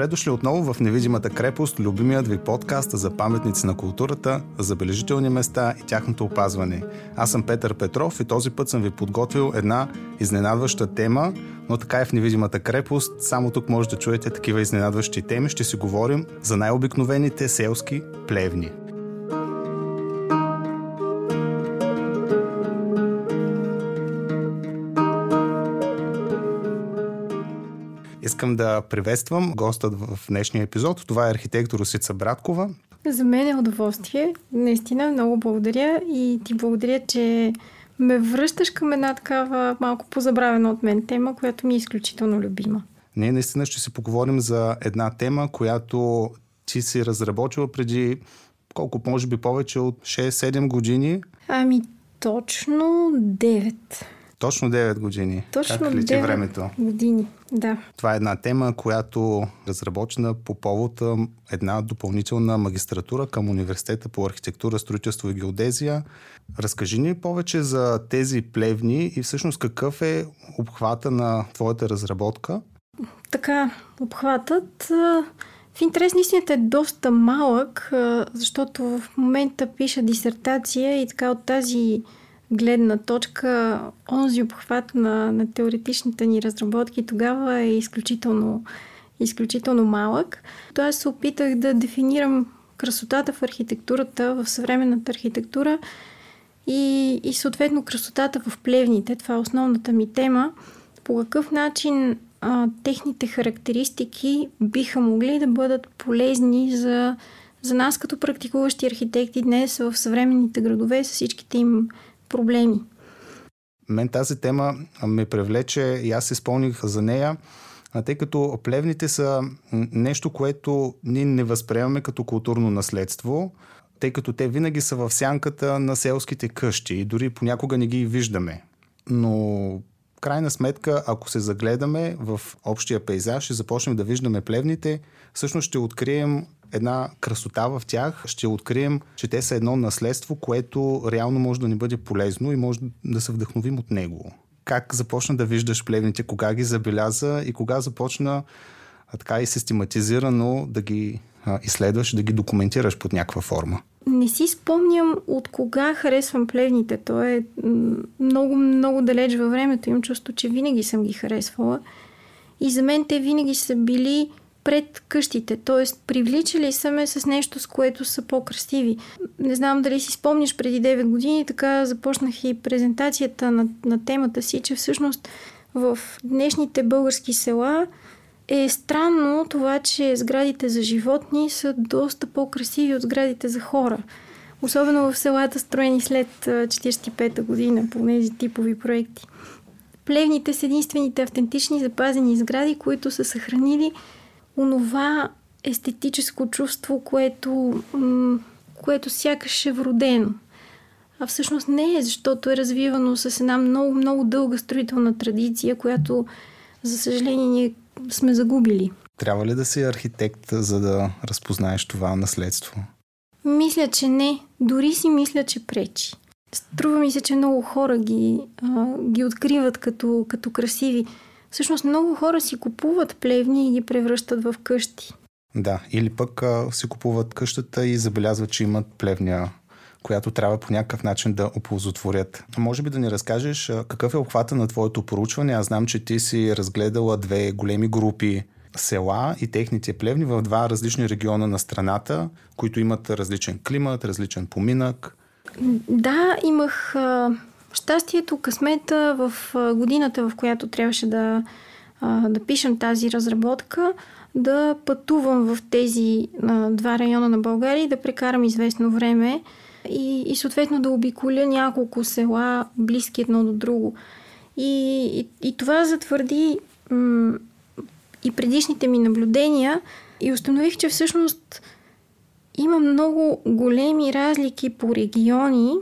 Добре дошли отново в Невидимата крепост, любимият ви подкаст за паметници на културата, забележителни места и тяхното опазване. Аз съм Петър Петров и този път съм ви подготвил една изненадваща тема, но така е в Невидимата крепост. Само тук може да чуете такива изненадващи теми. Ще си говорим за най-обикновените селски плевни. Искам да приветствам гостът в днешния епизод. Това е архитект Русица Браткова. За мен е удоволствие. Наистина много благодаря и ти благодаря, че ме връщаш към една такава малко позабравена от мен тема, която ми е изключително любима. Ние наистина ще си поговорим за една тема, която ти си разработила преди колко, може би повече от 6-7 години. Ами точно 9. Точно 9 години. Точно как лети 9 времето? години, да. Това е една тема, която разработена по повод една допълнителна магистратура към Университета по архитектура, строителство и геодезия. Разкажи ни повече за тези плевни и всъщност какъв е обхвата на твоята разработка? Така, обхватът в интерес на истината е доста малък, защото в момента пиша дисертация и така от тази гледна точка, онзи обхват на, на теоретичните ни разработки тогава е изключително, изключително малък. То аз се опитах да дефинирам красотата в архитектурата, в съвременната архитектура и, и съответно красотата в плевните. Това е основната ми тема. По какъв начин а, техните характеристики биха могли да бъдат полезни за, за нас като практикуващи архитекти днес в съвременните градове с всичките им проблеми. Мен тази тема ме привлече и аз изпълних за нея, тъй като плевните са нещо, което ние не възприемаме като културно наследство, тъй като те винаги са в сянката на селските къщи и дори понякога не ги виждаме. Но крайна сметка, ако се загледаме в общия пейзаж и започнем да виждаме плевните, всъщност ще открием една красота в тях, ще открием, че те са едно наследство, което реално може да ни бъде полезно и може да се вдъхновим от него. Как започна да виждаш плевните, кога ги забеляза и кога започна а, така и систематизирано да ги а, изследваш, да ги документираш под някаква форма? Не си спомням от кога харесвам плевните. То е много, много далеч във времето. Имам чувство, че винаги съм ги харесвала. И за мен те винаги са били пред къщите. Т.е. привличали са ме с нещо, с което са по-красиви. Не знам дали си спомняш преди 9 години, така започнах и презентацията на, на темата си, че всъщност в днешните български села е странно това, че сградите за животни са доста по-красиви от сградите за хора. Особено в селата, строени след 45-та година по тези типови проекти. Плевните са единствените автентични запазени сгради, които са съхранили онова естетическо чувство, което, което сякаш е вродено. А всъщност не е, защото е развивано с една много, много дълга строителна традиция, която, за съжаление, ние сме загубили. Трябва ли да си архитект, за да разпознаеш това наследство? Мисля, че не. Дори си мисля, че пречи. Струва ми се, че много хора ги, а, ги откриват като, като красиви. Всъщност много хора си купуват плевни и ги превръщат в къщи. Да, или пък а, си купуват къщата и забелязват, че имат плевня, която трябва по някакъв начин да оползотворят. Може би да ни разкажеш а, какъв е обхвата на твоето проучване? Аз знам, че ти си разгледала две големи групи села и техните плевни в два различни региона на страната, които имат различен климат, различен поминък. Да, имах а, щастието, късмета в годината, в която трябваше да, да пишем тази разработка, да пътувам в тези два района на България и да прекарам известно време и, и съответно да обиколя няколко села близки едно до друго. И, и, и това затвърди м- и предишните ми наблюдения и установих, че всъщност има много големи разлики по региони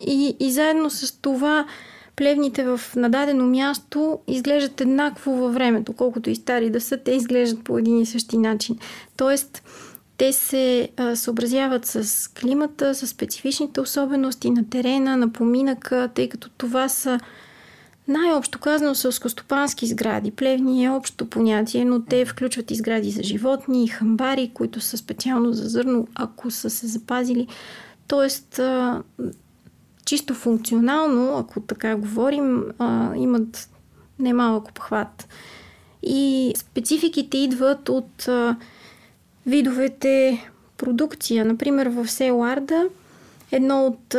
и, и заедно с това плевните в нададено място изглеждат еднакво във времето, колкото и стари да са, те изглеждат по един и същи начин. Тоест, те се а, съобразяват с климата, с специфичните особености на терена, на поминъка, тъй като това са най-общо казано сълскостопански сгради. Плевни е общо понятие, но те включват и сгради за животни, и хамбари, които са специално за зърно, ако са се запазили. Тоест, чисто функционално, ако така говорим, имат немалък обхват. И спецификите идват от видовете продукция. Например, в село Арда едно от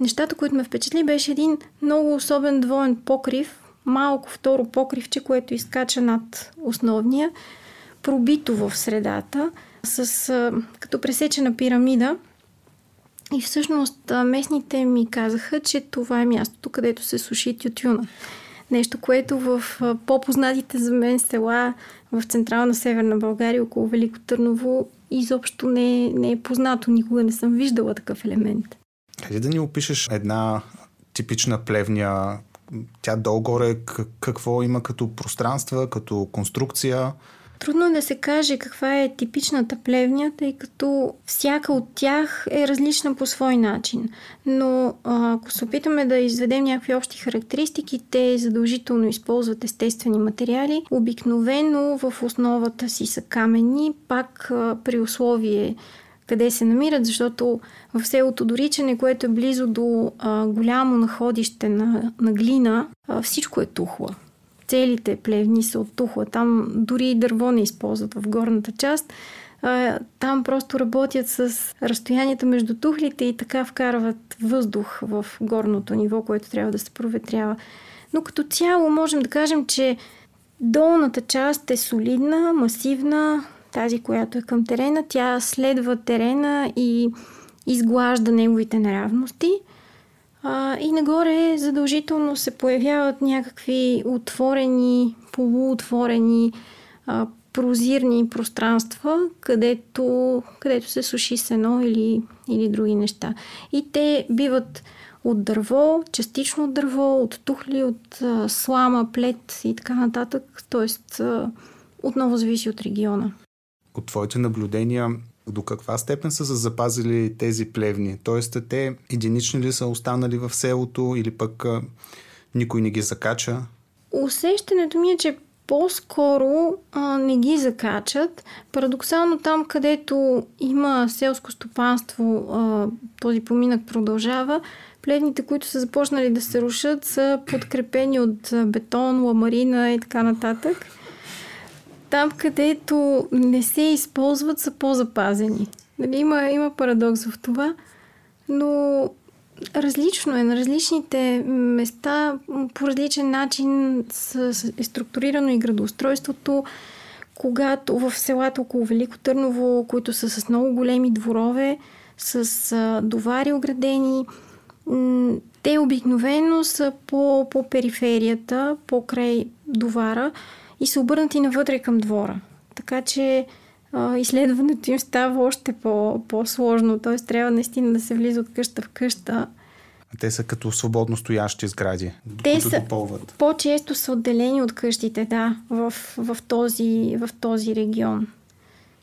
нещата, които ме впечатли, беше един много особен двоен покрив, малко второ покривче, което изкача над основния, пробито в средата, с, а, като пресечена пирамида. И всъщност местните ми казаха, че това е мястото, където се суши тютюна. Нещо, което в по-познатите за мен села в Централна Северна България, около Велико Търново, изобщо не, не е познато. Никога не съм виждала такъв елемент. Хайде да ни опишеш една типична плевня. Тя долу-горе какво има като пространства, като конструкция? Трудно да се каже каква е типичната плевня, тъй като всяка от тях е различна по свой начин. Но ако се опитаме да изведем някакви общи характеристики, те задължително използват естествени материали. Обикновено в основата си са каменни, пак при условие къде се намират, защото в селото Доричане, което е близо до а, голямо находище на, на глина, а, всичко е тухла. Целите плевни са от. Там дори и дърво не използват в горната част. Там просто работят с разстоянията между тухлите и така вкарват въздух в горното ниво, което трябва да се проветрява. Но като цяло можем да кажем, че долната част е солидна, масивна, тази, която е към терена, тя следва терена и изглажда неговите неравности. А, и нагоре задължително се появяват някакви отворени, полуотворени, а, прозирни пространства, където, където се суши сено или, или други неща. И те биват от дърво, частично от дърво, от тухли, от а, слама, плет и така нататък. Тоест, а, отново зависи от региона от твоите наблюдения, до каква степен са се запазили тези плевни? Тоест, те единични ли са останали в селото или пък никой не ги закача? Усещането ми е, че по-скоро а, не ги закачат. Парадоксално там, където има селско стопанство, а, този поминък продължава. Плевните, които са започнали да се рушат, са подкрепени от бетон, ламарина и така нататък там, където не се използват, са по-запазени. Нали, има, има парадокс в това, но различно е. На различните места по различен начин е структурирано и градоустройството. Когато в селата около Велико Търново, които са с много големи дворове, с довари оградени, те обикновено са по, по периферията, покрай довара, и са обърнати навътре към двора. Така че а, изследването им става още по, по-сложно, т.е. трябва наистина да се влиза от къща в къща. А те са като свободно стоящи сгради, те са, допълват. По-често са отделени от къщите, да, в, в, този, в този регион.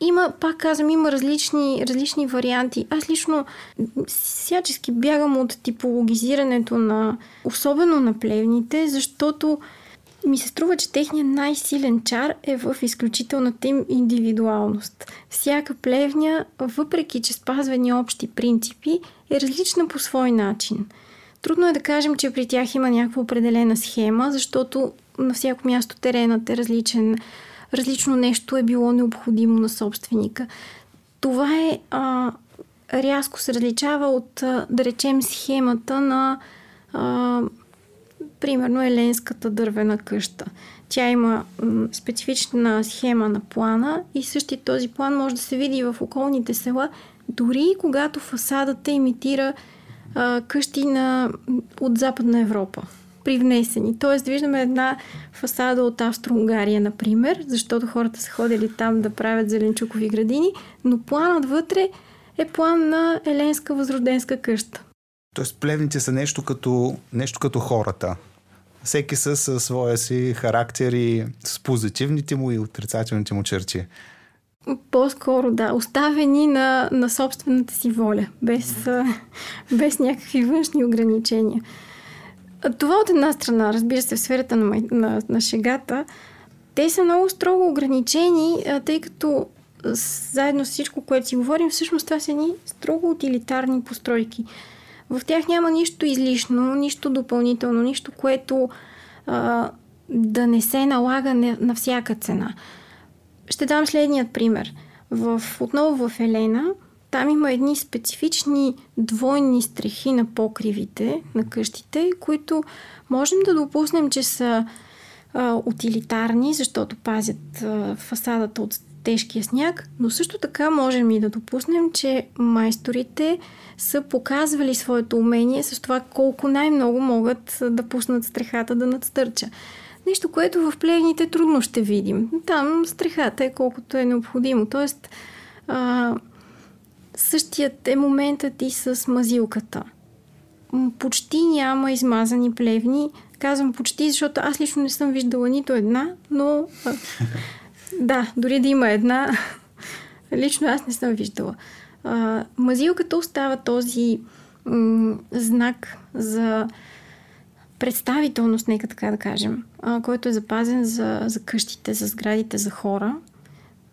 Има, пак казвам, има различни, различни варианти. Аз лично всячески бягам от типологизирането на, особено на плевните, защото ми се струва, че техният най-силен чар е в изключителната им индивидуалност. Всяка плевня, въпреки че спазва ни общи принципи, е различна по свой начин. Трудно е да кажем, че при тях има някаква определена схема, защото на всяко място теренът е различен, различно нещо е било необходимо на собственика. Това е а, рязко се различава от, да речем, схемата на а, примерно еленската дървена къща. Тя има специфична схема на плана и същи този план може да се види и в околните села, дори когато фасадата имитира а, къщи на, от Западна Европа привнесени. Тоест, виждаме една фасада от Австро-Унгария, например, защото хората са ходили там да правят зеленчукови градини, но планът вътре е план на еленска възроденска къща. Тоест плевните са нещо като, нещо като хората. Всеки със своя си характер и с позитивните му и отрицателните му черти. По-скоро, да. Оставени на, на собствената си воля, без, без някакви външни ограничения. Това от една страна, разбира се, в сферата на, на, на шегата, те са много строго ограничени, тъй като заедно с всичко, което си говорим, всъщност това са едни строго утилитарни постройки. В тях няма нищо излишно, нищо допълнително, нищо, което а, да не се налага на всяка цена. Ще дам следният пример. В, отново в Елена, там има едни специфични двойни стрехи на покривите на къщите, които можем да допуснем, че са а, утилитарни, защото пазят а, фасадата от тежкия сняг, но също така можем и да допуснем, че майсторите са показвали своето умение с това колко най-много могат да пуснат стрехата да надстърча. Нещо, което в плевните трудно ще видим. Там стрехата е колкото е необходимо. Тоест, а, същият е моментът и с мазилката. Почти няма измазани плевни. Казвам почти, защото аз лично не съм виждала нито една, но да, дори да има една, лично аз не съм виждала. А, мазилката остава този м- знак за представителност, нека така да кажем, а, който е запазен за, за къщите, за сградите, за хора.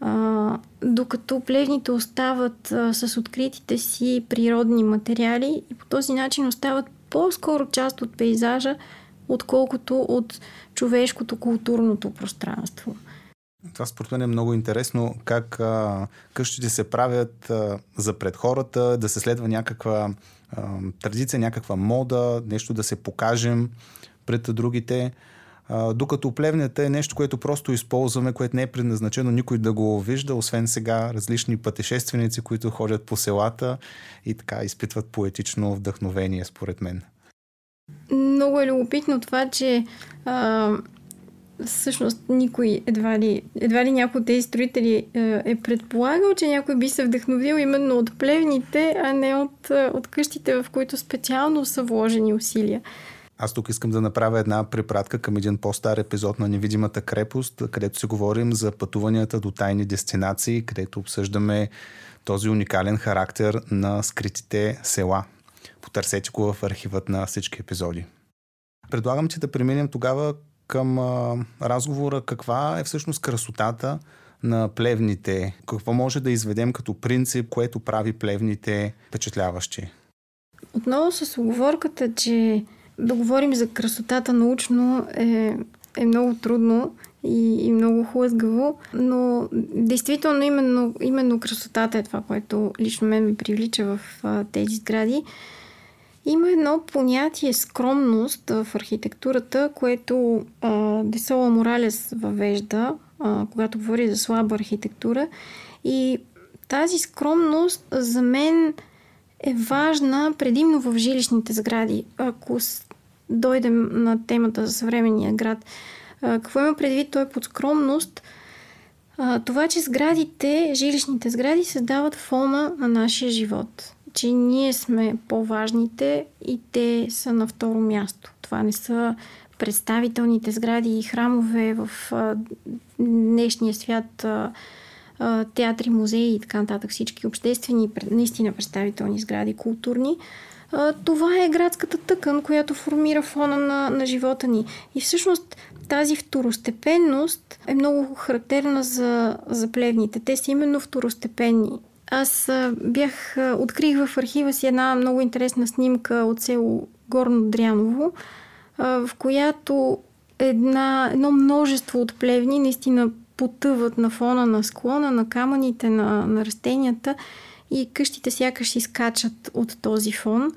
А, докато плевните остават а, с откритите си природни материали и по този начин остават по-скоро част от пейзажа, отколкото от човешкото културното пространство. Това според мен е много интересно как а, къщите се правят а, за пред хората, да се следва някаква а, традиция, някаква мода, нещо да се покажем пред другите. А, докато плевнята е нещо, което просто използваме, което не е предназначено никой да го вижда, освен сега различни пътешественици, които ходят по селата и така изпитват поетично вдъхновение, според мен. Много е любопитно това, че а, всъщност никой, едва ли, едва ли някой от тези строители е, е предполагал, че някой би се вдъхновил именно от плевните, а не от, е, от къщите, в които специално са вложени усилия. Аз тук искам да направя една препратка към един по-стар епизод на Невидимата крепост, където си говорим за пътуванията до тайни дестинации, където обсъждаме този уникален характер на скритите села. Потърсете го в архивът на всички епизоди. Предлагам ти да преминем тогава към а, разговора каква е всъщност красотата на плевните. Какво може да изведем като принцип, което прави плевните впечатляващи? Отново с оговорката, че да говорим за красотата научно е, е много трудно и, и много хлъзгаво, но действително именно, именно красотата е това, което лично мен ме привлича в а, тези сгради. Има едно понятие скромност в архитектурата, което а, Десола Моралес въвежда, а, когато говори за слаба архитектура. И тази скромност за мен е важна предимно в жилищните сгради. Ако дойдем на темата за съвременния град, а, какво има предвид той под скромност? А, това, че сградите, жилищните сгради създават фона на нашия живот че ние сме по-важните и те са на второ място. Това не са представителните сгради и храмове в днешния свят, театри, музеи и така нататък, всички обществени, наистина представителни сгради, културни. Това е градската тъкан, която формира фона на, на живота ни. И всъщност тази второстепенност е много характерна за, за плевните. Те са именно второстепенни. Аз бях, открих в архива си една много интересна снимка от село Горно Дряново, в която една, едно множество от плевни наистина потъват на фона на склона, на камъните, на, на растенията и къщите сякаш изкачат от този фон.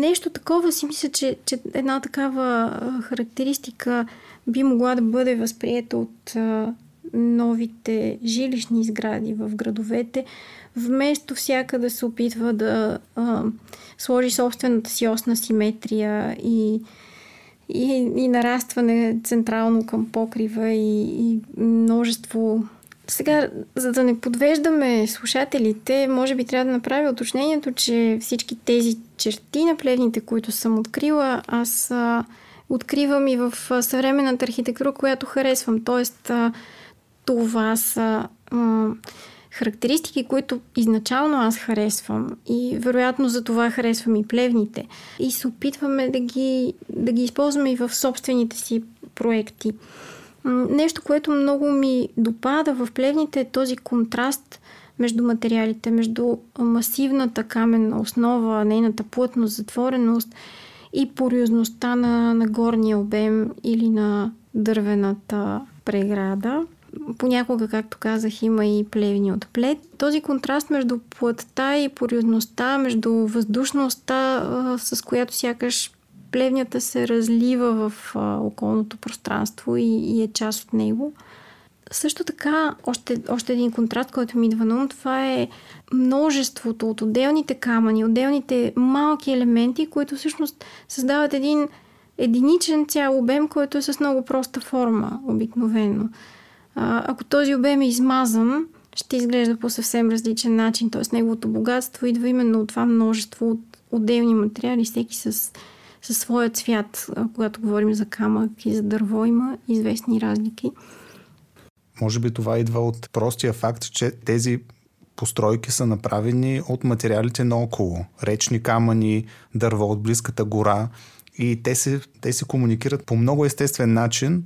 Нещо такова си мисля, че, че една такава характеристика би могла да бъде възприета от новите жилищни сгради в градовете, вместо всяка да се опитва да а, сложи собствената си осна симетрия и, и, и нарастване централно към покрива и, и множество. Сега, за да не подвеждаме слушателите, може би трябва да направя уточнението, че всички тези черти на плевните, които съм открила, аз а, откривам и в съвременната архитектура, която харесвам. Тоест, а, това са а, характеристики, които изначално аз харесвам и вероятно за това харесвам и плевните. И се опитваме да ги, да ги използваме и в собствените си проекти. Нещо, което много ми допада в плевните е този контраст между материалите, между масивната каменна основа, нейната плътност, затвореност и порозността на, на горния обем или на дървената преграда. Понякога, както казах, има и плевни от плет. Този контраст между плътта и порозността, между въздушността, с която сякаш плевнята се разлива в околното пространство и, и е част от него – също така, още, още един контраст, който ми идва на ум, това е множеството от отделните камъни, отделните малки елементи, които всъщност създават един единичен цял обем, който е с много проста форма, обикновено. Ако този обем е измазан, ще изглежда по съвсем различен начин, т.е. неговото богатство идва именно от това множество от отделни материали, всеки с, със своя цвят. Когато говорим за камък и за дърво, има известни разлики. Може би това идва от простия факт, че тези постройки са направени от материалите наоколо. Речни камъни, дърво от близката гора и те се, те се комуникират по много естествен начин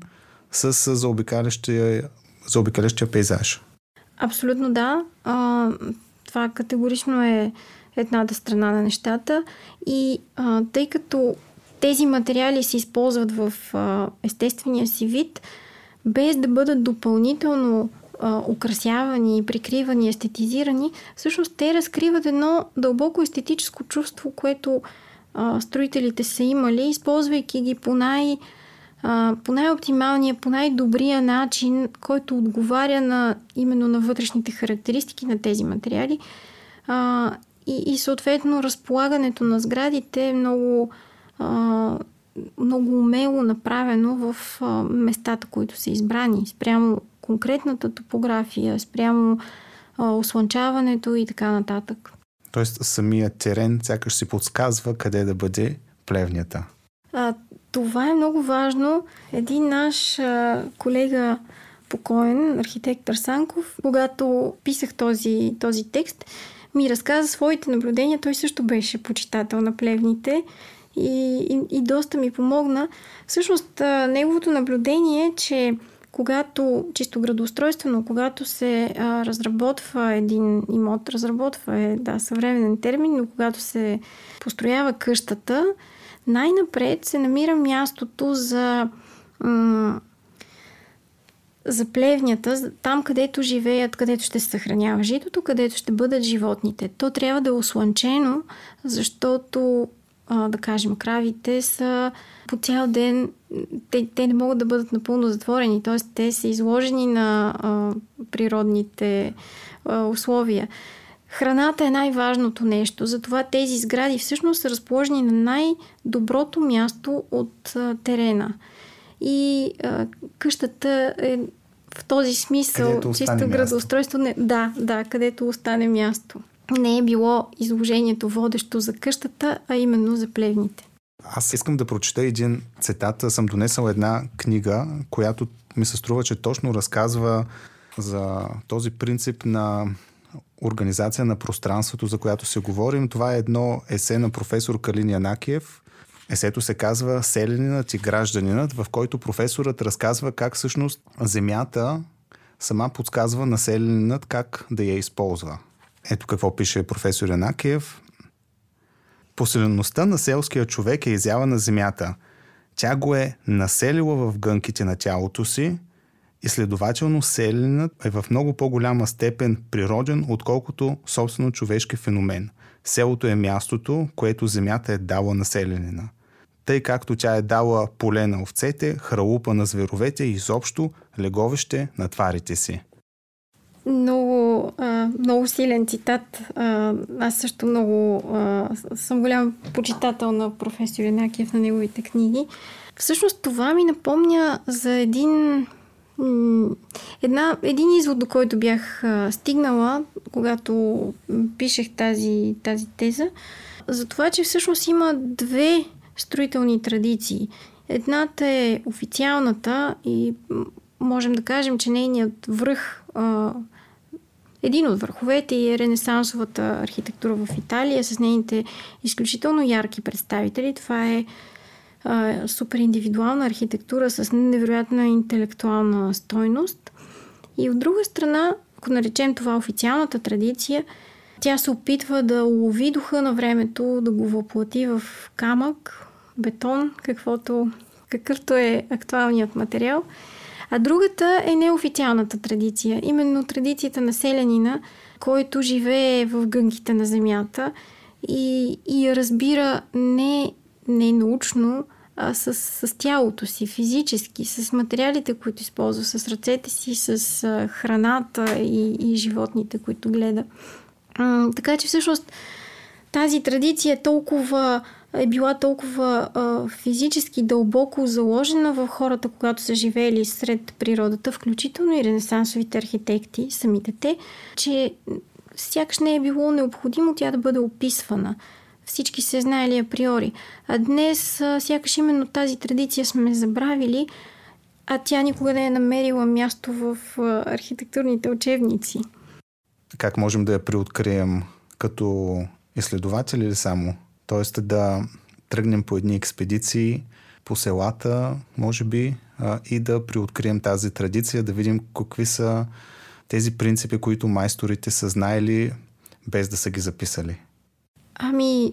с заобикалящия, заобикалящия пейзаж. Абсолютно да. А, това категорично е едната страна на нещата и а, тъй като тези материали се използват в а, естествения си вид, без да бъдат допълнително а, украсявани, прикривани, естетизирани, всъщност те разкриват едно дълбоко естетическо чувство, което а, строителите са имали, използвайки ги по най- а, по най-оптималния, по най-добрия начин, който отговаря на именно на вътрешните характеристики на тези материали. А, и, и съответно разполагането на сградите е много а, много умело направено в а, местата, които са избрани, спрямо конкретната топография, спрямо а, ослънчаването и така нататък. Тоест самият терен сякаш си подсказва къде да бъде плевнята. А, това е много важно. Един наш колега покоен, архитект Тарсанков, когато писах този, този текст, ми разказа своите наблюдения. Той също беше почитател на плевните и, и, и доста ми помогна. Всъщност, неговото наблюдение е, че когато, чисто градоустройствено, когато се а, разработва един имот, разработва е, да, съвременен термин, но когато се построява къщата, най-напред се намира мястото за м- за плевнята, там където живеят, където ще се съхранява житото, където ще бъдат животните. То трябва да е ослънчено, защото а, да кажем, кравите са по цял ден, те, те не могат да бъдат напълно затворени, т.е. те са изложени на а, природните а, условия. Храната е най-важното нещо, затова тези сгради всъщност са разположени на най-доброто място от а, терена. И а, къщата е в този смисъл чисто градоустройство. Не, да, да, където остане място не е било изложението водещо за къщата, а именно за плевните. Аз искам да прочета един цитат. Съм донесъл една книга, която ми се струва, че точно разказва за този принцип на организация на пространството, за която се говорим. Това е едно есе на професор Калин Янакиев. Есето се казва Селенинът и гражданинът, в който професорът разказва как всъщност земята сама подсказва населенинът как да я използва. Ето какво пише професор Янакиев. Поселеността на селския човек е изява на земята. Тя го е населила в гънките на тялото си и следователно селенът е в много по-голяма степен природен, отколкото собствено човешки феномен. Селото е мястото, което земята е дала на селенина. Тъй както тя е дала поле на овцете, хралупа на зверовете и изобщо леговище на тварите си много, а, много силен цитат. А, аз също много а, съм голям почитател на професор Янакиев на неговите книги. Всъщност това ми напомня за един една, един извод, до който бях стигнала, когато пишех тази, тази теза, за това, че всъщност има две строителни традиции. Едната е официалната и можем да кажем, че нейният връх един от върховете е ренесансовата архитектура в Италия с нейните изключително ярки представители. Това е а, супер индивидуална архитектура с невероятна интелектуална стойност. И от друга страна, ако наречем това официалната традиция, тя се опитва да улови духа на времето, да го въплати в камък, бетон, каквото, какъвто е актуалният материал. А другата е неофициалната традиция, именно традицията на селянина, който живее в гънките на земята и, и я разбира не, не научно, а с, с тялото си, физически, с материалите, които използва, с ръцете си, с а, храната и, и животните, които гледа. А, така че всъщност тази традиция е толкова е била толкова а, физически дълбоко заложена в хората, когато са живеели сред природата, включително и ренесансовите архитекти, самите те, че сякаш не е било необходимо тя да бъде описвана. Всички се знаели априори. А днес сякаш именно тази традиция сме забравили, а тя никога не е намерила място в архитектурните учебници. Как можем да я приоткрием като изследователи или само? Тоест да тръгнем по едни експедиции по селата, може би, и да приоткрием тази традиция, да видим какви са тези принципи, които майсторите са знаели без да са ги записали. Ами,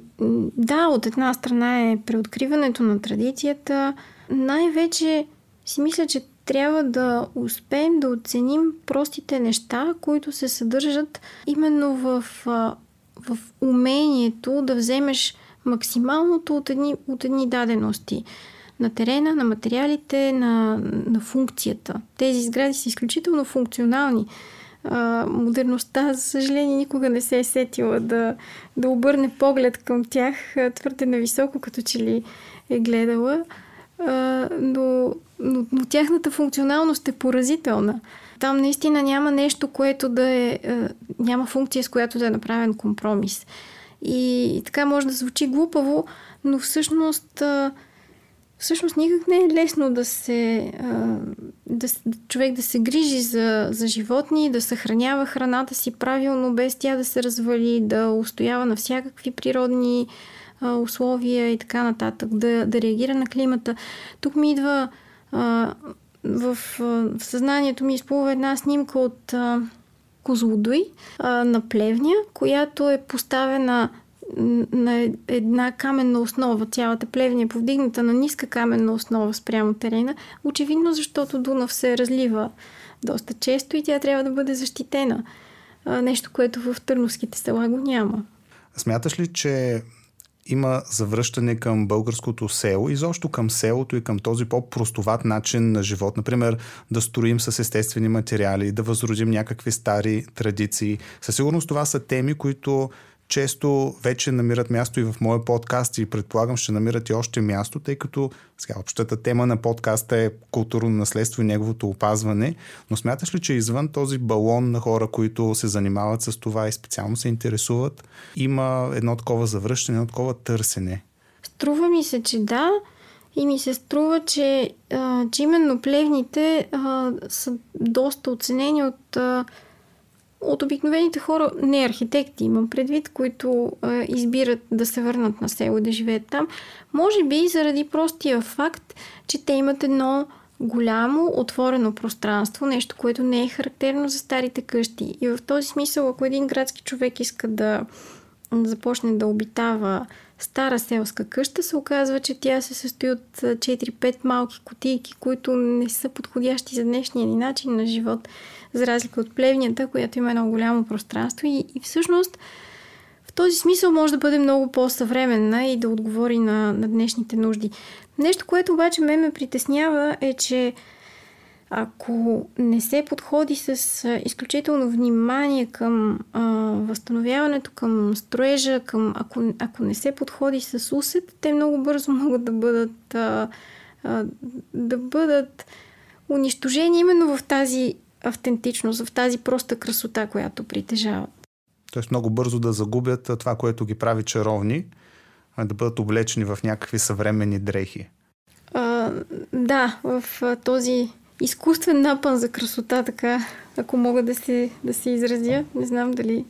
да, от една страна е преоткриването на традицията. Най-вече си мисля, че трябва да успеем да оценим простите неща, които се съдържат именно в, в умението да вземеш максималното от едни, от едни дадености на терена, на материалите, на, на функцията. Тези сгради са изключително функционални. А, модерността, за съжаление, никога не се е сетила да, да обърне поглед към тях твърде нависоко, като че ли е гледала. А, но, но, но тяхната функционалност е поразителна. Там наистина няма нещо, което да е. Няма функция, с която да е направен компромис. И така може да звучи глупаво, но всъщност, всъщност никак не е лесно да се, да, човек да се грижи за, за животни, да съхранява храната си правилно, без тя да се развали, да устоява на всякакви природни условия и така нататък, да, да реагира на климата. Тук ми идва в, в съзнанието ми изплува една снимка от Козлодуй на плевня, която е поставена на една каменна основа. Цялата плевня е повдигната на ниска каменна основа спрямо терена. Очевидно, защото Дунав се разлива доста често и тя трябва да бъде защитена. Нещо, което в търновските села го няма. Смяташ ли, че има завръщане към българското село, изобщо към селото и към този по-простоват начин на живот. Например, да строим с естествени материали, да възродим някакви стари традиции. Със сигурност това са теми, които често вече намират място и в моя подкаст и предполагам ще намират и още място, тъй като сега общата тема на подкаста е културно наследство и неговото опазване, но смяташ ли, че извън този балон на хора, които се занимават с това и специално се интересуват, има едно такова завръщане, едно такова търсене? Струва ми се, че да. И ми се струва, че, а, че именно плевните а, са доста оценени от а, от обикновените хора, не архитекти имам предвид, които а, избират да се върнат на село и да живеят там, може би заради простия факт, че те имат едно голямо отворено пространство, нещо, което не е характерно за старите къщи. И в този смисъл, ако един градски човек иска да започне да обитава стара селска къща, се оказва, че тя се състои от 4-5 малки котийки, които не са подходящи за днешния ни начин на живот за разлика от плевнята, която има едно голямо пространство и, и всъщност в този смисъл може да бъде много по-съвременна и да отговори на, на днешните нужди. Нещо, което обаче ме ме притеснява е, че ако не се подходи с изключително внимание към а, възстановяването, към строежа, към, ако, ако не се подходи с усет, те много бързо могат да бъдат, а, а, да бъдат унищожени именно в тази автентичност, в тази проста красота, която притежават. Тоест много бързо да загубят това, което ги прави чаровни, а да бъдат облечени в някакви съвременни дрехи. А, да, в този изкуствен напън за красота, така, ако мога да се, да се изразя. Не знам дали,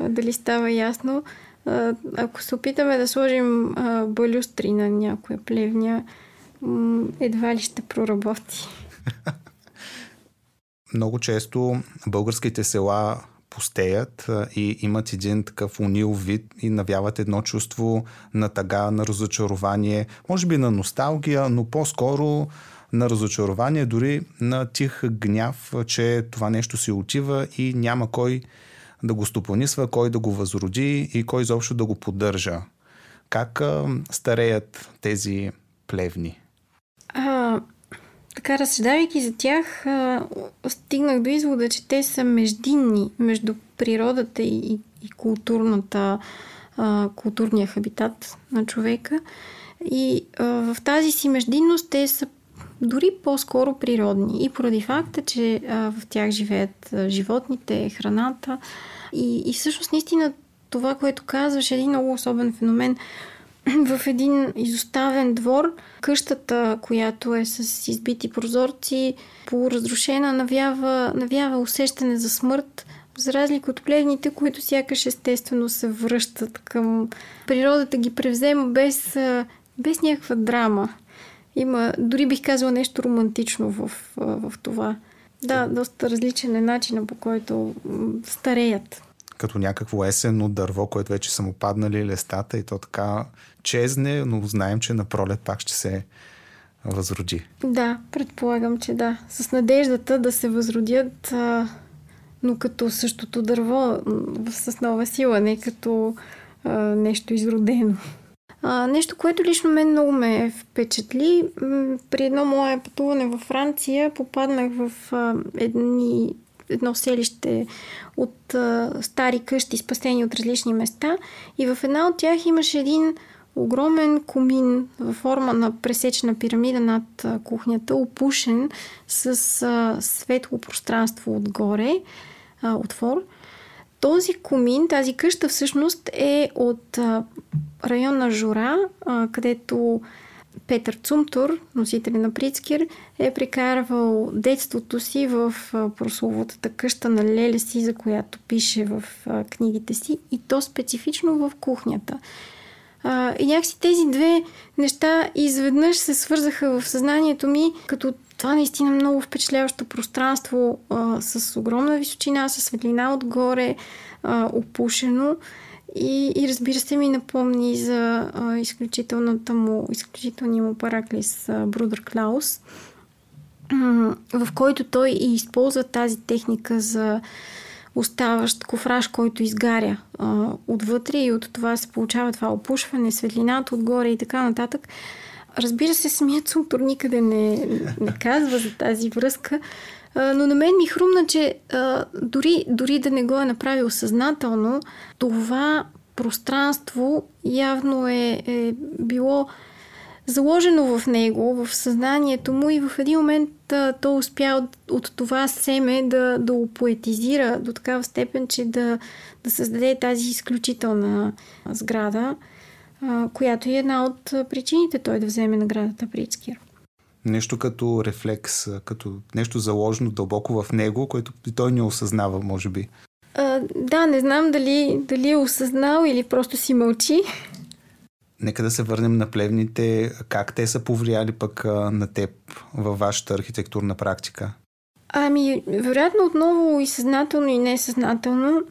дали става ясно. Ако се опитаме да сложим балюстри на някоя плевня, едва ли ще проработи. Много често българските села пустеят и имат един такъв унил вид и навяват едно чувство на тъга, на разочарование, може би на носталгия, но по-скоро на разочарование, дори на тих гняв, че това нещо си отива и няма кой да го стопанисва, кой да го възроди и кой изобщо да го поддържа. Как стареят тези плевни? Така, разсъждавайки за тях, стигнах до извода, че те са междинни между природата и, и културната, културния хабитат на човека. И в тази си междинност те са дори по-скоро природни. И поради факта, че в тях живеят животните, храната. И, и всъщност наистина това, което казваш, е един много особен феномен – в един изоставен двор. Къщата, която е с избити прозорци, полуразрушена, навява, навява усещане за смърт, за разлика от плевните, които сякаш естествено се връщат към природата, ги превзема без, без някаква драма. Има, дори бих казала нещо романтично в, в това. Да, доста различен е начинът по който стареят като някакво есенно дърво, което вече са му паднали листата и то така чезне, но знаем, че на пролет пак ще се възроди. Да, предполагам, че да. С надеждата да се възродят, а, но като същото дърво с нова сила, не като а, нещо изродено. А, нещо, което лично мен много ме впечатли. При едно мое пътуване във Франция попаднах в а, едни едно селище от а, стари къщи, спасени от различни места. И в една от тях имаше един огромен комин във форма на пресечена пирамида над кухнята, опушен с а, светло пространство отгоре, а, отвор. Този комин, тази къща всъщност е от а, района Жура, а, където Петър Цумтур, носител на Прицкер, е прекарвал детството си в прословутата къща на Леля си, за която пише в книгите си, и то специфично в кухнята. и някакси тези две неща изведнъж се свързаха в съзнанието ми, като това наистина много впечатляващо пространство а, с огромна височина, с светлина отгоре, а, опушено. И, и разбира се ми напомни за а, изключителната му, изключителния му параклис Брудър Клаус, в който той и използва тази техника за оставащ кофраж, който изгаря а, отвътре и от това се получава това опушване, светлината отгоре и така нататък. Разбира се, самият Султур никъде не, не казва за тази връзка, но на мен ми хрумна, че а, дори, дори да не го е направил съзнателно, това пространство явно е, е било заложено в него, в съзнанието му и в един момент а, то успя от, от това семе да, да опоетизира до такава степен, че да, да създаде тази изключителна сграда, а, която е една от причините той да вземе наградата Прицкер. Нещо като рефлекс, като нещо заложено дълбоко в него, което той не осъзнава, може би. А, да, не знам дали, дали е осъзнал или просто си мълчи. Нека да се върнем на плевните. Как те са повлияли пък на теб във вашата архитектурна практика? Ами, вероятно отново и съзнателно и несъзнателно.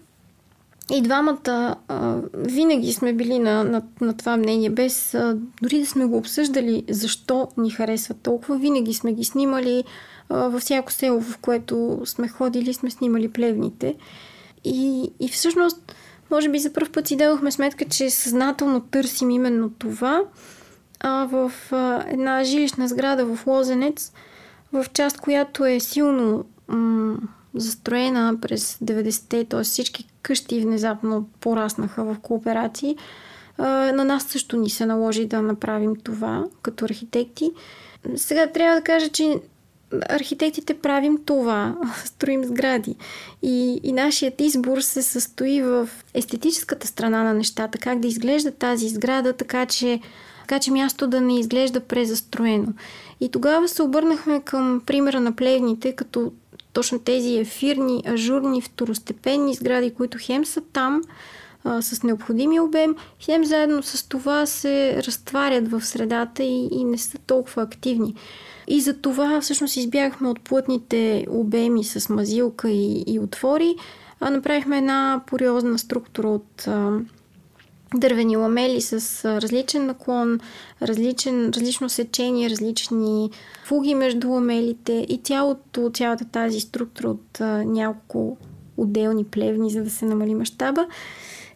И двамата а, винаги сме били на, на, на това мнение, без а, дори да сме го обсъждали защо ни харесва толкова. Винаги сме ги снимали а, във всяко село, в което сме ходили, сме снимали плевните. И, и всъщност може би за първ път си дадохме сметка, че съзнателно търсим именно това. А в а, една жилищна сграда в Лозенец, в част, която е силно м- застроена през 90-те, т.е. всички къщи внезапно пораснаха в кооперации, на нас също ни се наложи да направим това като архитекти. Сега трябва да кажа, че архитектите правим това, строим сгради. И, и нашият избор се състои в естетическата страна на нещата, как да изглежда тази сграда, така че така че място да не изглежда презастроено. И тогава се обърнахме към примера на плевните, като точно тези ефирни, ажурни, второстепенни сгради, които хем са там, а, с необходимия обем, хем заедно с това се разтварят в средата и, и не са толкова активни. И за това всъщност избягахме от плътните обеми с мазилка и, и отвори, а направихме една пориозна структура от а, дървени ламели с различен наклон, различен, различно сечение, различни фуги между ламелите и цялото, цялата тази структура от няколко отделни плевни, за да се намали мащаба,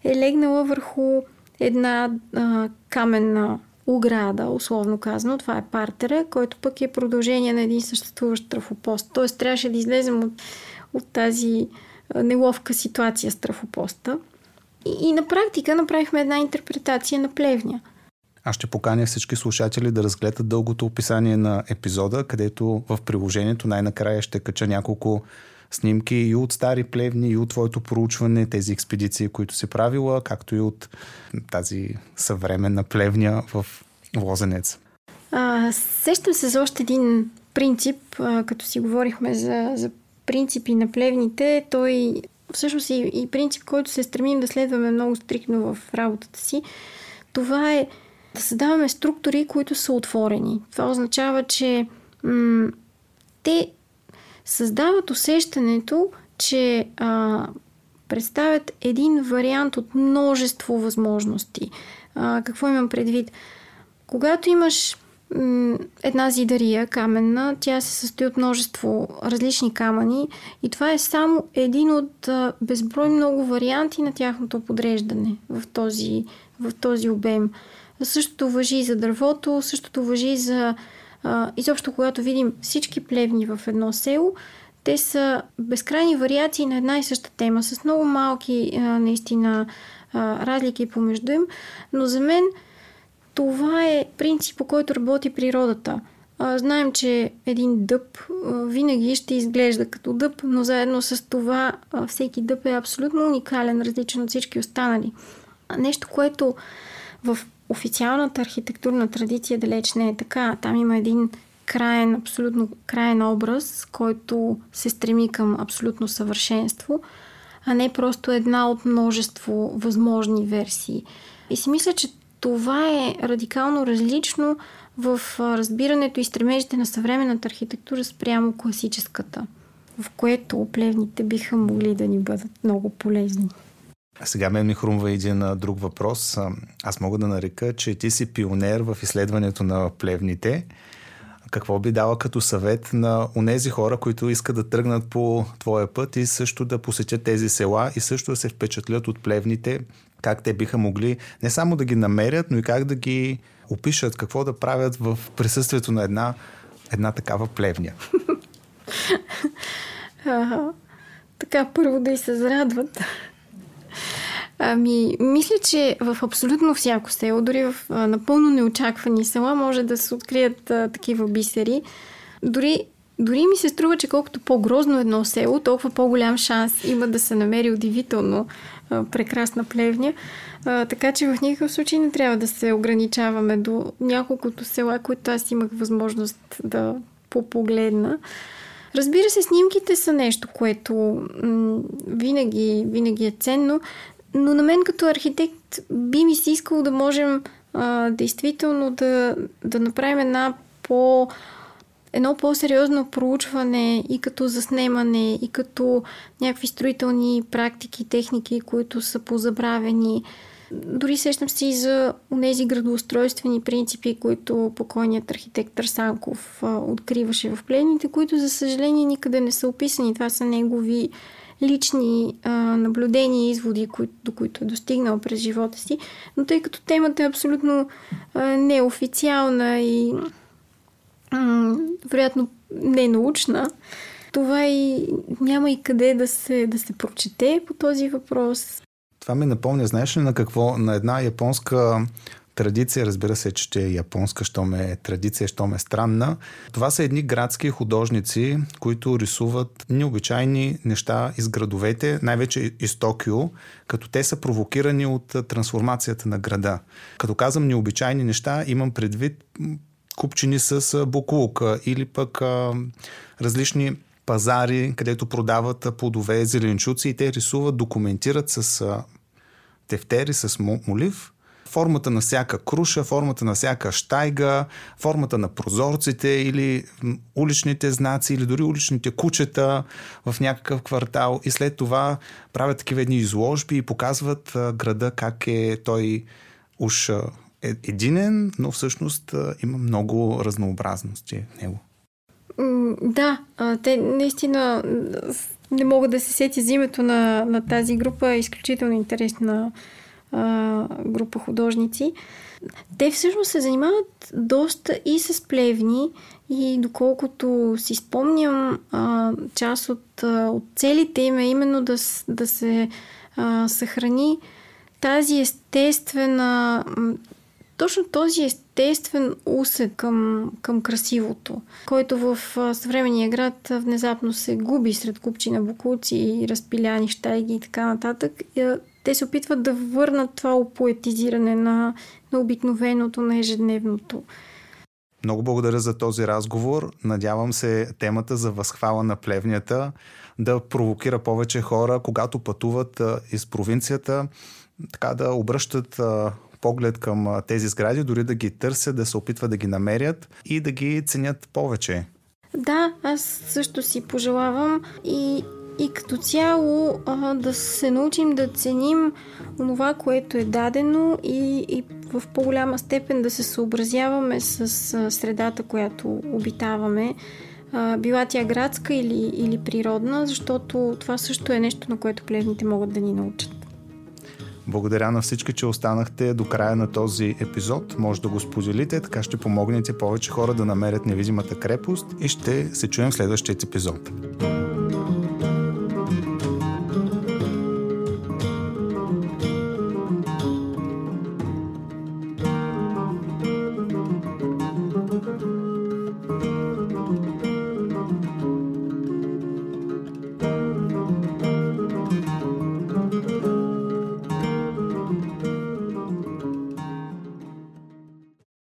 е легнала върху една а, каменна ограда, условно казано. Това е партера, който пък е продължение на един съществуващ трафопост. Тоест трябваше да излезем от, от тази неловка ситуация с трафопоста. И, и на практика направихме една интерпретация на плевня. Аз ще поканя всички слушатели да разгледат дългото описание на епизода, където в приложението най-накрая ще кача няколко снимки и от стари плевни, и от твоето проучване, тези експедиции, които си правила, както и от тази съвременна плевня в Лозенец. А, сещам се за още един принцип, а, като си говорихме за, за принципи на плевните. Той всъщност и, и принцип, който се стремим да следваме много стрикно в работата си. Това е да създаваме структури, които са отворени. Това означава, че м- те създават усещането, че а, представят един вариант от множество възможности. А, какво имам предвид? Когато имаш една зидария каменна, тя се състои от множество различни камъни и това е само един от безброй много варианти на тяхното подреждане в този, в този обем. Същото въжи и за дървото, същото въжи и за изобщо, когато видим всички плевни в едно село, те са безкрайни вариации на една и съща тема, с много малки наистина разлики помежду им, но за мен това е принцип, по който работи природата. Знаем, че един дъб винаги ще изглежда като дъб, но заедно с това всеки дъб е абсолютно уникален, различен от всички останали. Нещо, което в официалната архитектурна традиция далеч не е така. Там има един краен, абсолютно краен образ, който се стреми към абсолютно съвършенство, а не просто една от множество възможни версии. И си мисля, че това е радикално различно в разбирането и стремежите на съвременната архитектура спрямо класическата, в което плевните биха могли да ни бъдат много полезни. Сега мен ми хрумва един друг въпрос. Аз мога да нарека, че ти си пионер в изследването на плевните. Какво би дала като съвет на онези хора, които искат да тръгнат по твоя път и също да посетят тези села и също да се впечатлят от плевните, как те биха могли не само да ги намерят, но и как да ги опишат, какво да правят в присъствието на една, една такава плевня? така, първо да и се зарадват. Ами, мисля, че в абсолютно всяко село, дори в а, напълно неочаквани села, може да се открият а, такива бисери. Дори, дори ми се струва, че колкото по-грозно едно село, толкова по-голям шанс има да се намери удивително а, прекрасна плевня. А, така че в никакъв случай не трябва да се ограничаваме до няколкото села, които аз имах възможност да попогледна. Разбира се, снимките са нещо, което м- винаги, винаги е ценно, но на мен като архитект би ми се искало да можем а, действително да, да направим една по едно по-сериозно проучване и като заснемане, и като някакви строителни практики, техники, които са позабравени. Дори сещам си и за тези градоустройствени принципи, които покойният архитект Търсанков откриваше в плените, които за съжаление никъде не са описани. Това са негови лични а, наблюдения и изводи, кои, до които е достигнал през живота си. Но тъй като темата е абсолютно а, неофициална и м- вероятно не научна, това и няма и къде да се, да се прочете по този въпрос. Това ми напомня, знаеш ли на какво? На една японска традиция, разбира се, че е японска, що ме е традиция, що ме е странна. Това са едни градски художници, които рисуват необичайни неща из градовете, най-вече из Токио, като те са провокирани от трансформацията на града. Като казвам необичайни неща, имам предвид купчини с буклук или пък а, различни пазари, където продават плодове, зеленчуци и те рисуват, документират с тефтери, с молив формата на всяка круша, формата на всяка штайга, формата на прозорците или уличните знаци или дори уличните кучета в някакъв квартал и след това правят такива едни изложби и показват града как е той уж е единен, но всъщност има много разнообразности в него. Да, те наистина не мога да се сети за името на, на тази група. Изключително интересна група художници. Те всъщност се занимават доста и с плевни и доколкото си спомням, а, част от, а, от целите им е именно да, да се а, съхрани тази естествена точно този естествен усет към, към красивото, който в съвременния град внезапно се губи сред купчина букуци, разпиляни щайги и така нататък те се опитват да върнат това опоетизиране на, на обикновеното, на ежедневното. Много благодаря за този разговор. Надявам се темата за възхвала на плевнята да провокира повече хора, когато пътуват из провинцията, така да обръщат поглед към тези сгради, дори да ги търсят, да се опитват да ги намерят и да ги ценят повече. Да, аз също си пожелавам и и като цяло а, да се научим да ценим това, което е дадено и, и в по-голяма степен да се съобразяваме с а, средата, която обитаваме, а, била тя градска или, или природна, защото това също е нещо, на което плевните могат да ни научат. Благодаря на всички, че останахте до края на този епизод. Може да го споделите, така ще помогнете повече хора да намерят невидимата крепост и ще се чуем в следващия епизод.